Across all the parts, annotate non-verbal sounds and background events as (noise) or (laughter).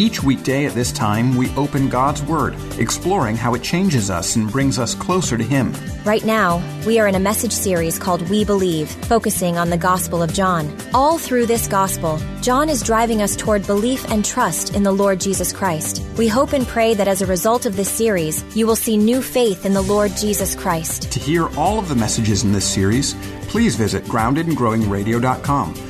Each weekday at this time, we open God's Word, exploring how it changes us and brings us closer to Him. Right now, we are in a message series called We Believe, focusing on the Gospel of John. All through this Gospel, John is driving us toward belief and trust in the Lord Jesus Christ. We hope and pray that as a result of this series, you will see new faith in the Lord Jesus Christ. To hear all of the messages in this series, please visit groundedandgrowingradio.com.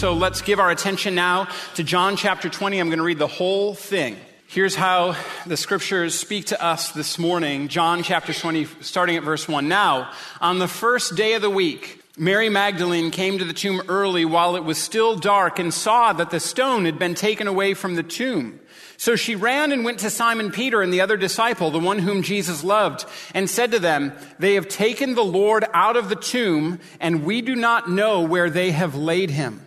So let's give our attention now to John chapter 20. I'm going to read the whole thing. Here's how the scriptures speak to us this morning. John chapter 20, starting at verse 1. Now, on the first day of the week, Mary Magdalene came to the tomb early while it was still dark and saw that the stone had been taken away from the tomb. So she ran and went to Simon Peter and the other disciple, the one whom Jesus loved, and said to them, They have taken the Lord out of the tomb, and we do not know where they have laid him.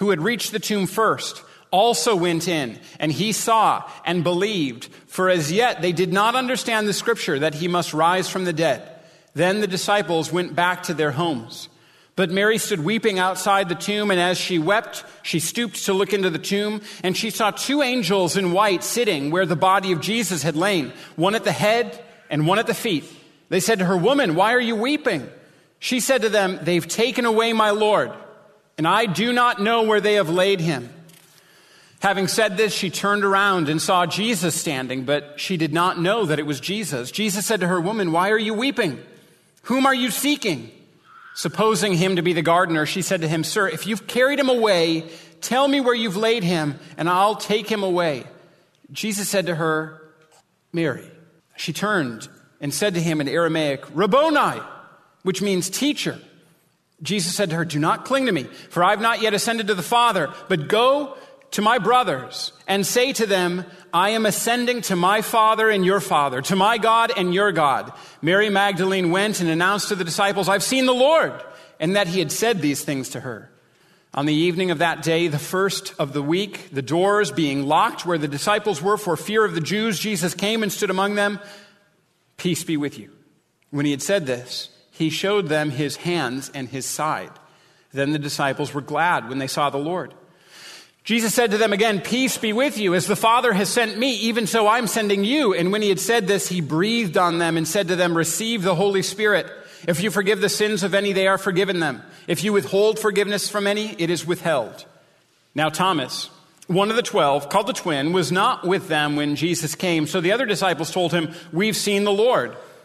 who had reached the tomb first, also went in, and he saw and believed, for as yet they did not understand the scripture that he must rise from the dead. Then the disciples went back to their homes. But Mary stood weeping outside the tomb, and as she wept, she stooped to look into the tomb, and she saw two angels in white sitting where the body of Jesus had lain, one at the head and one at the feet. They said to her, Woman, why are you weeping? She said to them, They've taken away my Lord and I do not know where they have laid him. Having said this, she turned around and saw Jesus standing, but she did not know that it was Jesus. Jesus said to her, Woman, why are you weeping? Whom are you seeking? Supposing him to be the gardener, she said to him, Sir, if you've carried him away, tell me where you've laid him, and I'll take him away. Jesus said to her, Mary. She turned and said to him in Aramaic, Rabboni, which means teacher. Jesus said to her, Do not cling to me, for I have not yet ascended to the Father, but go to my brothers and say to them, I am ascending to my Father and your Father, to my God and your God. Mary Magdalene went and announced to the disciples, I've seen the Lord, and that he had said these things to her. On the evening of that day, the first of the week, the doors being locked where the disciples were for fear of the Jews, Jesus came and stood among them. Peace be with you. When he had said this, he showed them his hands and his side. Then the disciples were glad when they saw the Lord. Jesus said to them again, Peace be with you. As the Father has sent me, even so I'm sending you. And when he had said this, he breathed on them and said to them, Receive the Holy Spirit. If you forgive the sins of any, they are forgiven them. If you withhold forgiveness from any, it is withheld. Now, Thomas, one of the twelve, called the twin, was not with them when Jesus came. So the other disciples told him, We've seen the Lord.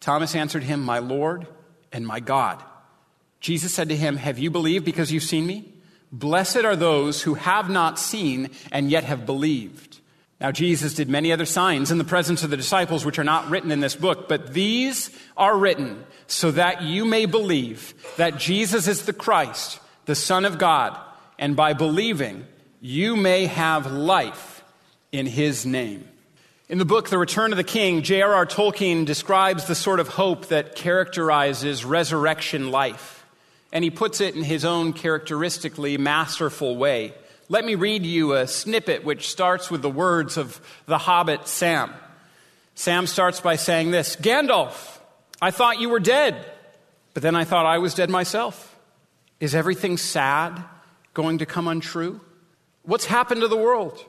Thomas answered him, My Lord and my God. Jesus said to him, Have you believed because you've seen me? Blessed are those who have not seen and yet have believed. Now, Jesus did many other signs in the presence of the disciples, which are not written in this book, but these are written so that you may believe that Jesus is the Christ, the Son of God, and by believing, you may have life in his name. In the book, The Return of the King, J.R.R. Tolkien describes the sort of hope that characterizes resurrection life. And he puts it in his own characteristically masterful way. Let me read you a snippet which starts with the words of the hobbit Sam. Sam starts by saying this Gandalf, I thought you were dead, but then I thought I was dead myself. Is everything sad going to come untrue? What's happened to the world?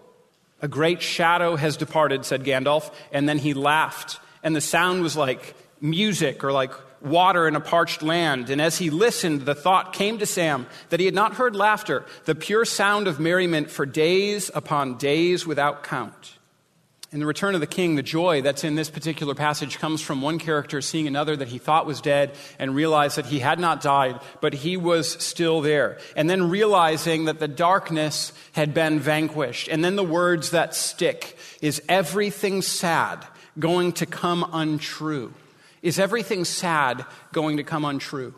A great shadow has departed, said Gandalf, and then he laughed. And the sound was like music or like water in a parched land. And as he listened, the thought came to Sam that he had not heard laughter, the pure sound of merriment for days upon days without count. In the return of the king, the joy that's in this particular passage comes from one character seeing another that he thought was dead and realized that he had not died, but he was still there. And then realizing that the darkness had been vanquished. And then the words that stick is everything sad going to come untrue? Is everything sad going to come untrue?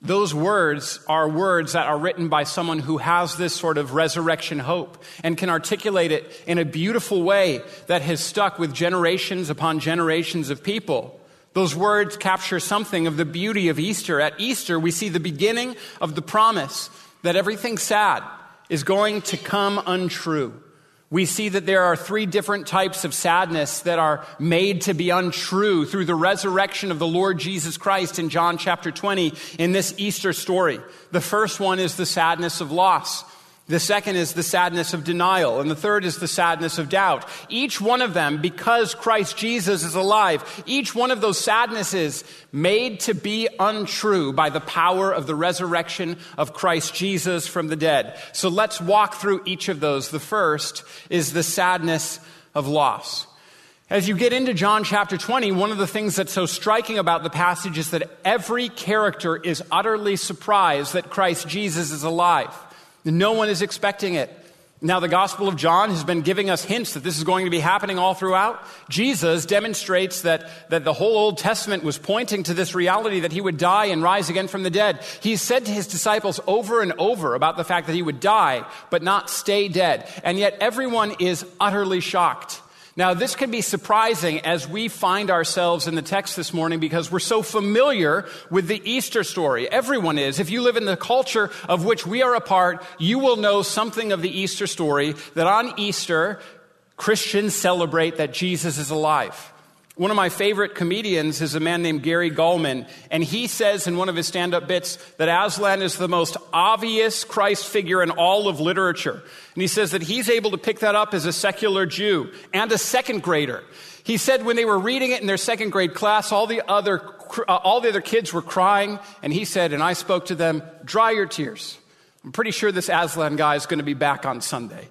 Those words are words that are written by someone who has this sort of resurrection hope and can articulate it in a beautiful way that has stuck with generations upon generations of people. Those words capture something of the beauty of Easter. At Easter, we see the beginning of the promise that everything sad is going to come untrue we see that there are three different types of sadness that are made to be untrue through the resurrection of the Lord Jesus Christ in John chapter 20 in this Easter story. The first one is the sadness of loss. The second is the sadness of denial, and the third is the sadness of doubt. Each one of them, because Christ Jesus is alive, each one of those sadnesses made to be untrue by the power of the resurrection of Christ Jesus from the dead. So let's walk through each of those. The first is the sadness of loss. As you get into John chapter 20, one of the things that's so striking about the passage is that every character is utterly surprised that Christ Jesus is alive. No one is expecting it. Now, the Gospel of John has been giving us hints that this is going to be happening all throughout. Jesus demonstrates that, that the whole Old Testament was pointing to this reality that he would die and rise again from the dead. He said to his disciples over and over about the fact that he would die, but not stay dead. And yet everyone is utterly shocked. Now, this can be surprising as we find ourselves in the text this morning because we're so familiar with the Easter story. Everyone is. If you live in the culture of which we are a part, you will know something of the Easter story that on Easter, Christians celebrate that Jesus is alive. One of my favorite comedians is a man named Gary Gulman, and he says in one of his stand up bits that Aslan is the most obvious Christ figure in all of literature. And he says that he's able to pick that up as a secular Jew and a second grader. He said when they were reading it in their second grade class, all the other, uh, all the other kids were crying, and he said, and I spoke to them, dry your tears. I'm pretty sure this Aslan guy is going to be back on Sunday.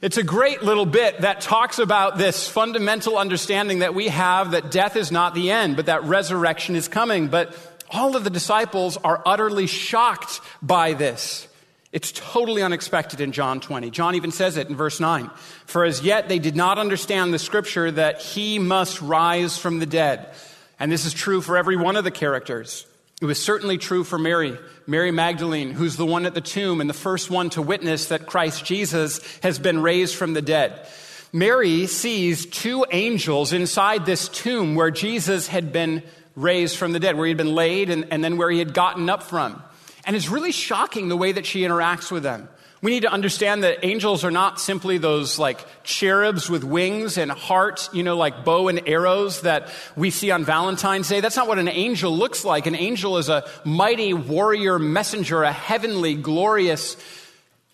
It's a great little bit that talks about this fundamental understanding that we have that death is not the end, but that resurrection is coming. But all of the disciples are utterly shocked by this. It's totally unexpected in John 20. John even says it in verse 9. For as yet they did not understand the scripture that he must rise from the dead. And this is true for every one of the characters. It was certainly true for Mary, Mary Magdalene, who's the one at the tomb and the first one to witness that Christ Jesus has been raised from the dead. Mary sees two angels inside this tomb where Jesus had been raised from the dead, where he had been laid and, and then where he had gotten up from. And it's really shocking the way that she interacts with them. We need to understand that angels are not simply those like cherubs with wings and hearts, you know, like bow and arrows that we see on Valentine's Day. That's not what an angel looks like. An angel is a mighty warrior messenger, a heavenly, glorious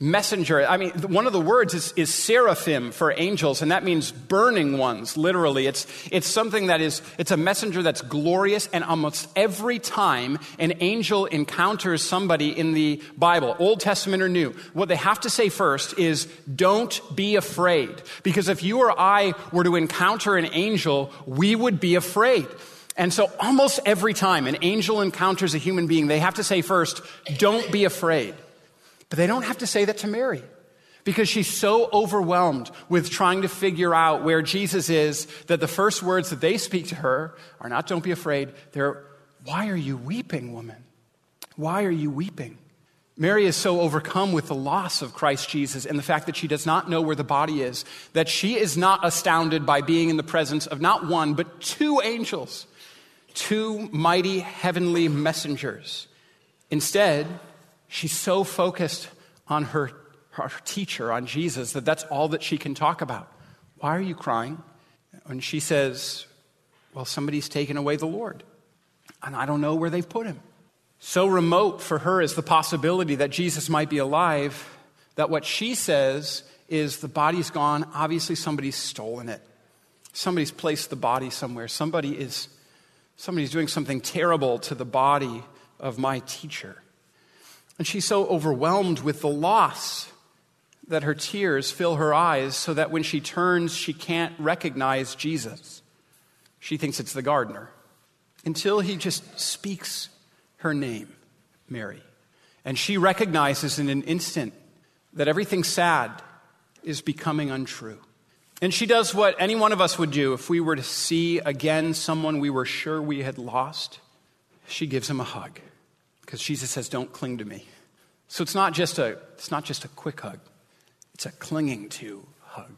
messenger. I mean, one of the words is, is, seraphim for angels, and that means burning ones, literally. It's, it's something that is, it's a messenger that's glorious, and almost every time an angel encounters somebody in the Bible, Old Testament or New, what they have to say first is, don't be afraid. Because if you or I were to encounter an angel, we would be afraid. And so, almost every time an angel encounters a human being, they have to say first, Don't be afraid. But they don't have to say that to Mary because she's so overwhelmed with trying to figure out where Jesus is that the first words that they speak to her are not, Don't be afraid. They're, Why are you weeping, woman? Why are you weeping? Mary is so overcome with the loss of Christ Jesus and the fact that she does not know where the body is that she is not astounded by being in the presence of not one, but two angels, two mighty heavenly messengers. Instead, she's so focused on her, her teacher, on Jesus, that that's all that she can talk about. Why are you crying? And she says, Well, somebody's taken away the Lord, and I don't know where they've put him. So remote for her is the possibility that Jesus might be alive that what she says is the body's gone. Obviously, somebody's stolen it. Somebody's placed the body somewhere. Somebody is somebody's doing something terrible to the body of my teacher. And she's so overwhelmed with the loss that her tears fill her eyes so that when she turns, she can't recognize Jesus. She thinks it's the gardener until he just speaks her name, Mary. And she recognizes in an instant that everything sad is becoming untrue. And she does what any one of us would do if we were to see again someone we were sure we had lost. She gives him a hug because Jesus says, Don't cling to me. So it's not just a, it's not just a quick hug, it's a clinging to hug.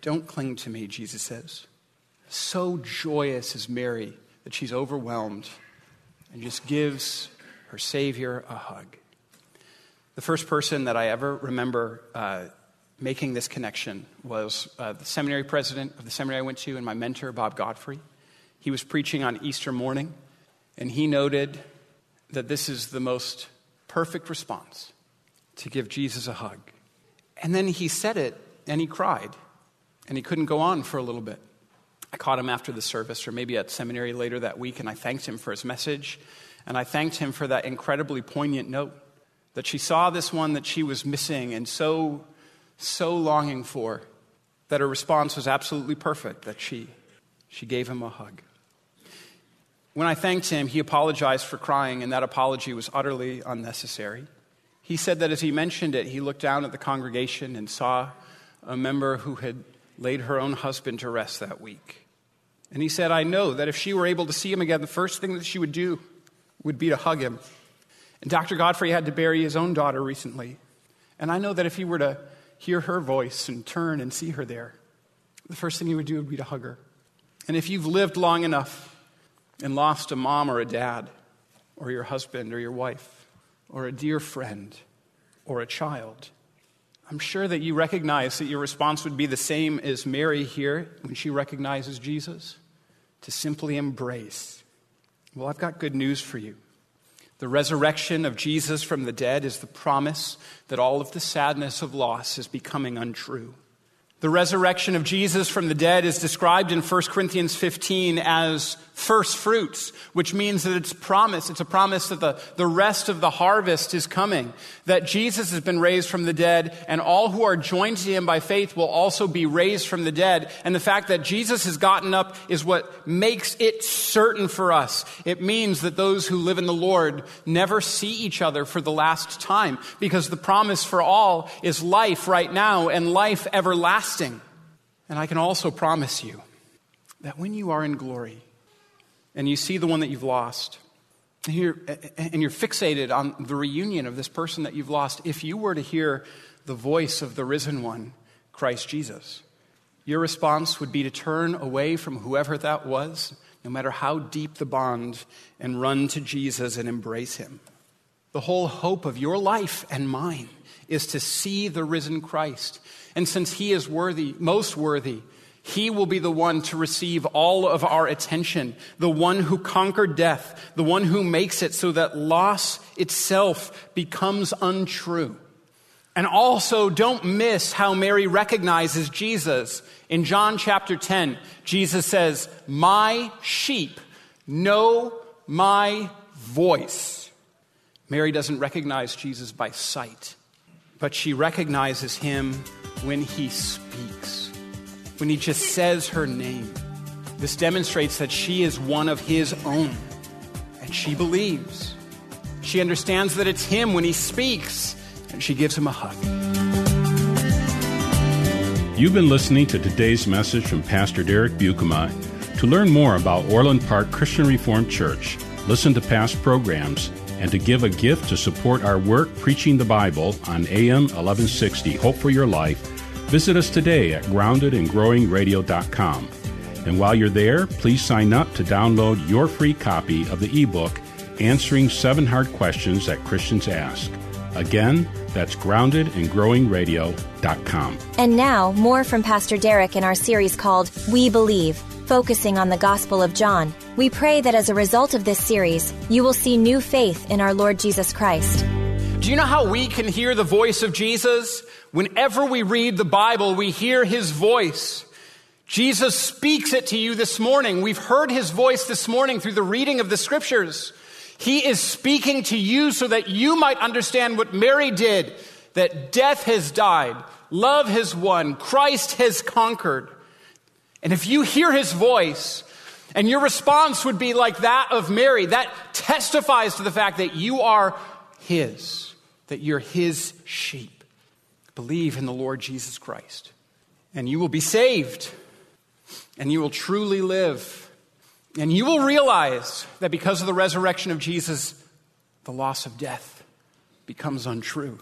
Don't cling to me, Jesus says. So joyous is Mary that she's overwhelmed and just gives her Savior a hug. The first person that I ever remember uh, making this connection was uh, the seminary president of the seminary I went to and my mentor, Bob Godfrey. He was preaching on Easter morning, and he noted that this is the most perfect response to give Jesus a hug. And then he said it, and he cried, and he couldn't go on for a little bit. I caught him after the service, or maybe at seminary later that week, and I thanked him for his message. And I thanked him for that incredibly poignant note that she saw this one that she was missing and so, so longing for, that her response was absolutely perfect, that she, she gave him a hug. When I thanked him, he apologized for crying, and that apology was utterly unnecessary. He said that as he mentioned it, he looked down at the congregation and saw a member who had laid her own husband to rest that week. And he said, I know that if she were able to see him again, the first thing that she would do would be to hug him. And Dr. Godfrey had to bury his own daughter recently. And I know that if he were to hear her voice and turn and see her there, the first thing he would do would be to hug her. And if you've lived long enough and lost a mom or a dad, or your husband or your wife, or a dear friend, or a child, I'm sure that you recognize that your response would be the same as Mary here when she recognizes Jesus to simply embrace. Well, I've got good news for you. The resurrection of Jesus from the dead is the promise that all of the sadness of loss is becoming untrue. The resurrection of Jesus from the dead is described in 1 Corinthians 15 as first fruits, which means that it's promise. It's a promise that the, the rest of the harvest is coming, that Jesus has been raised from the dead, and all who are joined to him by faith will also be raised from the dead. And the fact that Jesus has gotten up is what makes it certain for us. It means that those who live in the Lord never see each other for the last time, because the promise for all is life right now and life everlasting everlasting. And I can also promise you that when you are in glory and you see the one that you've lost, and you're, and you're fixated on the reunion of this person that you've lost, if you were to hear the voice of the risen one, Christ Jesus, your response would be to turn away from whoever that was, no matter how deep the bond, and run to Jesus and embrace him. The whole hope of your life and mine is to see the risen Christ and since he is worthy, most worthy, he will be the one to receive all of our attention, the one who conquered death, the one who makes it so that loss itself becomes untrue. And also, don't miss how Mary recognizes Jesus. In John chapter 10, Jesus says, My sheep know my voice. Mary doesn't recognize Jesus by sight, but she recognizes him when he speaks, when he just says her name. This demonstrates that she is one of his own, and she believes. She understands that it's him when he speaks, and she gives him a hug. You've been listening to today's message from Pastor Derek Buikema. To learn more about Orland Park Christian Reformed Church, listen to past programs, and to give a gift to support our work preaching the Bible on AM 1160 Hope for Your Life, visit us today at groundedandgrowingradio.com. And while you're there, please sign up to download your free copy of the ebook Answering Seven Hard Questions That Christians Ask. Again, that's groundedandgrowingradio.com. And now, more from Pastor Derek in our series called We Believe, focusing on the Gospel of John. We pray that as a result of this series, you will see new faith in our Lord Jesus Christ. Do you know how we can hear the voice of Jesus? Whenever we read the Bible, we hear his voice. Jesus speaks it to you this morning. We've heard his voice this morning through the reading of the scriptures. He is speaking to you so that you might understand what Mary did that death has died, love has won, Christ has conquered. And if you hear his voice, and your response would be like that of Mary, that testifies to the fact that you are his, that you're his sheep. Believe in the Lord Jesus Christ, and you will be saved, and you will truly live. And you will realize that because of the resurrection of Jesus, the loss of death becomes untrue.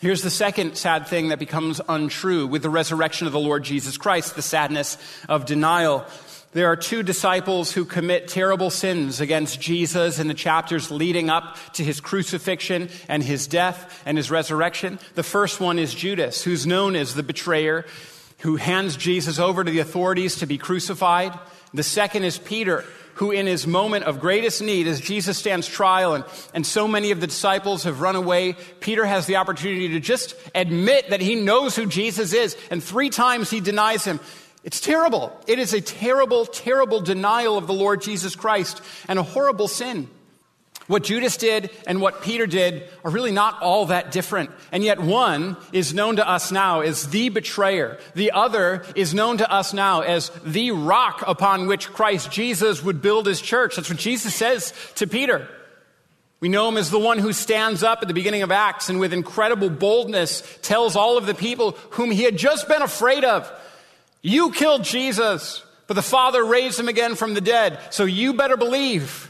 Here's the second sad thing that becomes untrue with the resurrection of the Lord Jesus Christ the sadness of denial. There are two disciples who commit terrible sins against Jesus in the chapters leading up to his crucifixion and his death and his resurrection. The first one is Judas, who's known as the betrayer, who hands Jesus over to the authorities to be crucified. The second is Peter, who in his moment of greatest need, as Jesus stands trial and, and so many of the disciples have run away, Peter has the opportunity to just admit that he knows who Jesus is. And three times he denies him. It's terrible. It is a terrible, terrible denial of the Lord Jesus Christ and a horrible sin. What Judas did and what Peter did are really not all that different. And yet one is known to us now as the betrayer. The other is known to us now as the rock upon which Christ Jesus would build his church. That's what Jesus says to Peter. We know him as the one who stands up at the beginning of Acts and with incredible boldness tells all of the people whom he had just been afraid of, you killed Jesus, but the Father raised him again from the dead. So you better believe.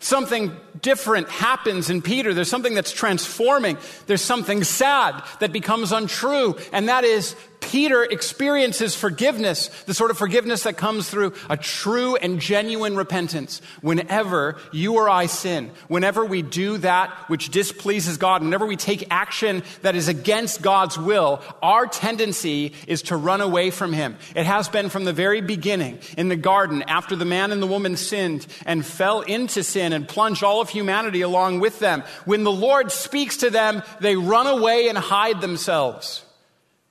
Something different happens in Peter. There's something that's transforming. There's something sad that becomes untrue. And that is Peter experiences forgiveness, the sort of forgiveness that comes through a true and genuine repentance. Whenever you or I sin, whenever we do that which displeases God, whenever we take action that is against God's will, our tendency is to run away from Him. It has been from the very beginning in the garden after the man and the woman sinned and fell into sin and plunged all of humanity along with them. When the Lord speaks to them, they run away and hide themselves.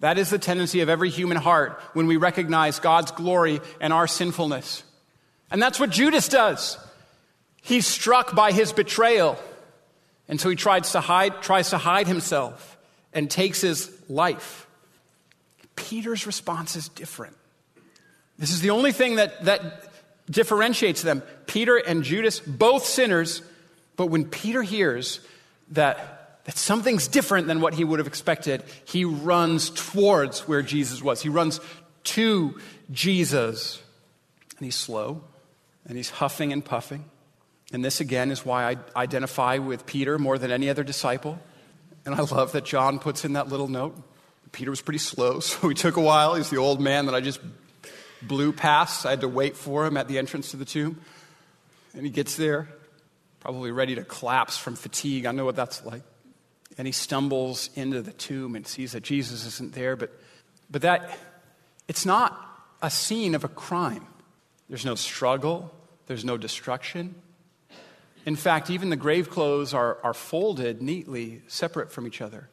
That is the tendency of every human heart when we recognize God's glory and our sinfulness. And that's what Judas does. He's struck by his betrayal. And so he tries to hide, tries to hide himself and takes his life. Peter's response is different. This is the only thing that, that differentiates them. Peter and Judas, both sinners, but when Peter hears that that something's different than what he would have expected, he runs towards where Jesus was. He runs to Jesus. And he's slow, and he's huffing and puffing. And this, again, is why I identify with Peter more than any other disciple. And I love that John puts in that little note. Peter was pretty slow, (laughs) so he took a while. He's the old man that I just blew past. I had to wait for him at the entrance to the tomb. And he gets there, probably ready to collapse from fatigue. I know what that's like and he stumbles into the tomb and sees that Jesus isn't there. But, but that, it's not a scene of a crime. There's no struggle, there's no destruction. In fact, even the grave clothes are, are folded neatly, separate from each other.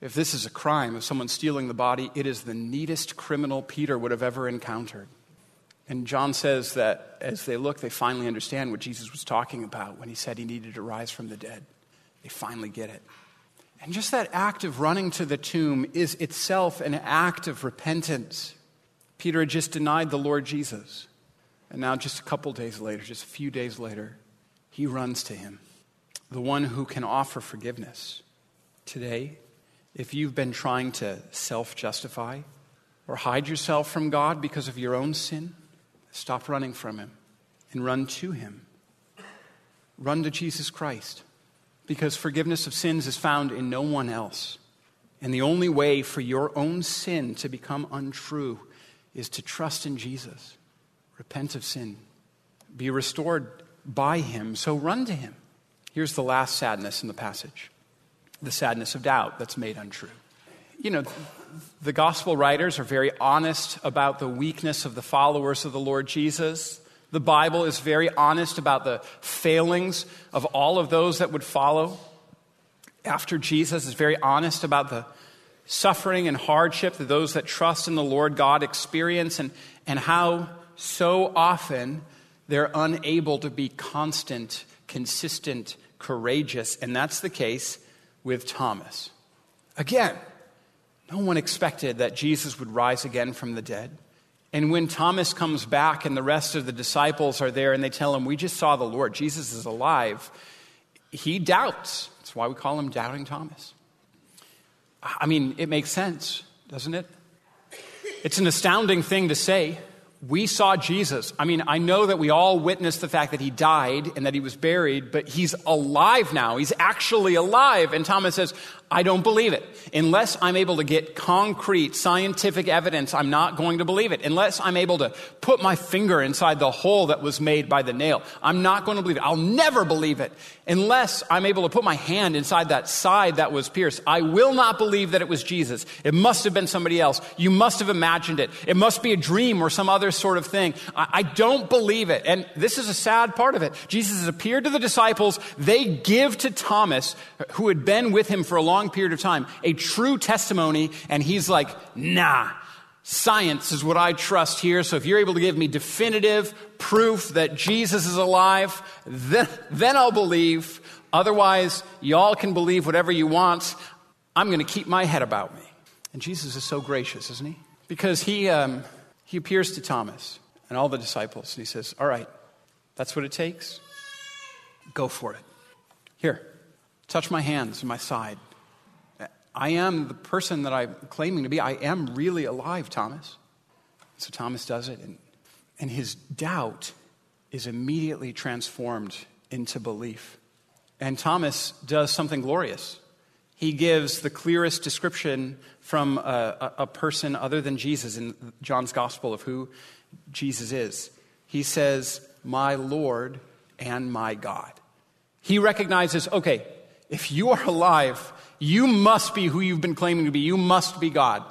If this is a crime, if someone's stealing the body, it is the neatest criminal Peter would have ever encountered. And John says that as they look, they finally understand what Jesus was talking about when he said he needed to rise from the dead. They finally get it. And just that act of running to the tomb is itself an act of repentance. Peter had just denied the Lord Jesus. And now, just a couple days later, just a few days later, he runs to him, the one who can offer forgiveness. Today, if you've been trying to self justify or hide yourself from God because of your own sin, stop running from him and run to him. Run to Jesus Christ because forgiveness of sins is found in no one else. And the only way for your own sin to become untrue is to trust in Jesus, repent of sin, be restored by Him. So run to Him. Here's the last sadness in the passage the sadness of doubt that's made untrue. You know, the gospel writers are very honest about the weakness of the followers of the Lord Jesus. The Bible is very honest about the failings of all of those that would follow after Jesus, is very honest about the suffering and hardship that those that trust in the Lord God experience and, and how so often they're unable to be constant, consistent, courageous. And that's the case with Thomas. Again, no one expected that Jesus would rise again from the dead. And when Thomas comes back and the rest of the disciples are there and they tell him, We just saw the Lord, Jesus is alive, he doubts. That's why we call him Doubting Thomas. I mean, it makes sense, doesn't it? It's an astounding thing to say. We saw Jesus. I mean, I know that we all witnessed the fact that he died and that he was buried, but he's alive now. He's actually alive. And Thomas says, I don't believe it. Unless I'm able to get concrete scientific evidence, I'm not going to believe it. Unless I'm able to put my finger inside the hole that was made by the nail, I'm not going to believe it. I'll never believe it. Unless I'm able to put my hand inside that side that was pierced, I will not believe that it was Jesus. It must have been somebody else. You must have imagined it. It must be a dream or some other sort of thing. I, I don't believe it. And this is a sad part of it. Jesus has appeared to the disciples. They give to Thomas, who had been with him for a long long period of time, a true testimony, and he's like, nah, science is what I trust here. So if you're able to give me definitive proof that Jesus is alive, then, then I'll believe. Otherwise, y'all can believe whatever you want. I'm going to keep my head about me. And Jesus is so gracious, isn't he? Because he, um, he appears to Thomas and all the disciples, and he says, All right, that's what it takes. Go for it. Here, touch my hands and my side. I am the person that I'm claiming to be. I am really alive, Thomas. So Thomas does it, and, and his doubt is immediately transformed into belief. And Thomas does something glorious. He gives the clearest description from a, a, a person other than Jesus in John's gospel of who Jesus is. He says, My Lord and my God. He recognizes, okay, if you are alive, you must be who you've been claiming to be. You must be God.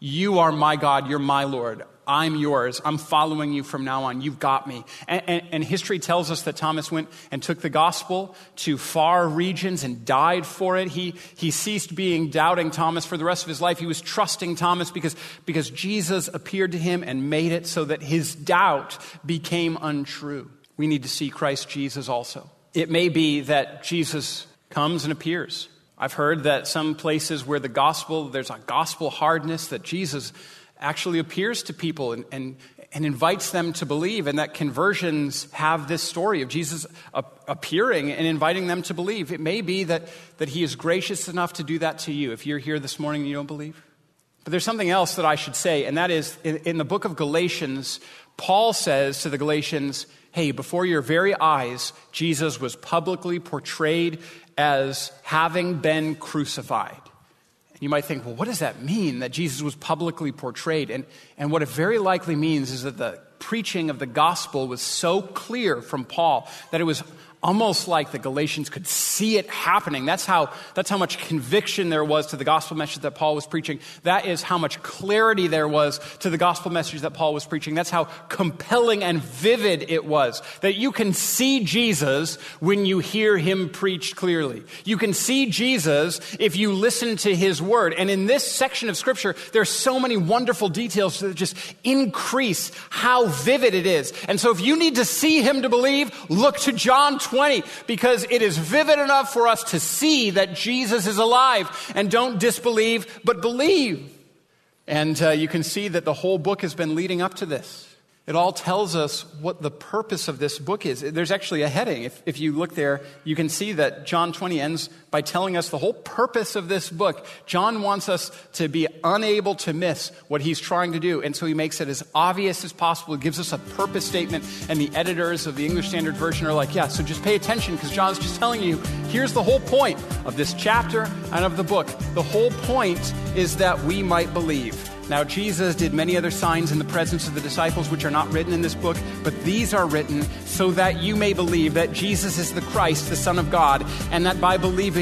You are my God. You're my Lord. I'm yours. I'm following you from now on. You've got me. And, and, and, history tells us that Thomas went and took the gospel to far regions and died for it. He, he ceased being doubting Thomas for the rest of his life. He was trusting Thomas because, because Jesus appeared to him and made it so that his doubt became untrue. We need to see Christ Jesus also. It may be that Jesus comes and appears I've heard that some places where the gospel, there's a gospel hardness, that Jesus actually appears to people and, and, and invites them to believe, and that conversions have this story of Jesus appearing and inviting them to believe. It may be that, that he is gracious enough to do that to you if you're here this morning and you don't believe. But there's something else that I should say, and that is in, in the book of Galatians, Paul says to the Galatians, hey, before your very eyes, Jesus was publicly portrayed as having been crucified. And you might think, well, what does that mean that Jesus was publicly portrayed? And, and what it very likely means is that the preaching of the gospel was so clear from Paul that it was almost like the Galatians could see it happening. That's how, that's how much conviction there was to the gospel message that Paul was preaching. That is how much clarity there was to the gospel message that Paul was preaching. That's how compelling and vivid it was. That you can see Jesus when you hear him preached clearly. You can see Jesus if you listen to his word. And in this section of scripture, there are so many wonderful details that just increase how vivid it is. And so if you need to see him to believe, look to John 20 20 because it is vivid enough for us to see that Jesus is alive and don't disbelieve, but believe. And uh, you can see that the whole book has been leading up to this. It all tells us what the purpose of this book is. There's actually a heading. If, if you look there, you can see that John 20 ends by telling us the whole purpose of this book. John wants us to be unable to miss what he's trying to do. And so he makes it as obvious as possible. He gives us a purpose statement. And the editors of the English Standard Version are like, yeah, so just pay attention because John's just telling you here's the whole point of this chapter and of the book. The whole point is that we might believe. Now, Jesus did many other signs in the presence of the disciples, which are not written in this book, but these are written so that you may believe that Jesus is the Christ, the Son of God, and that by believing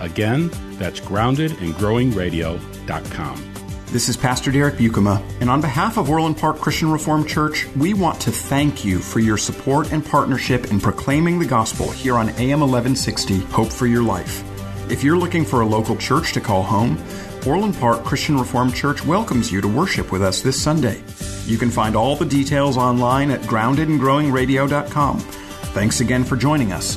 Again, that's groundedandgrowingradio.com. This is Pastor Derek Buikema, and on behalf of Orland Park Christian Reformed Church, we want to thank you for your support and partnership in proclaiming the gospel here on AM 1160 Hope for Your Life. If you're looking for a local church to call home, Orland Park Christian Reformed Church welcomes you to worship with us this Sunday. You can find all the details online at groundedandgrowingradio.com. Thanks again for joining us,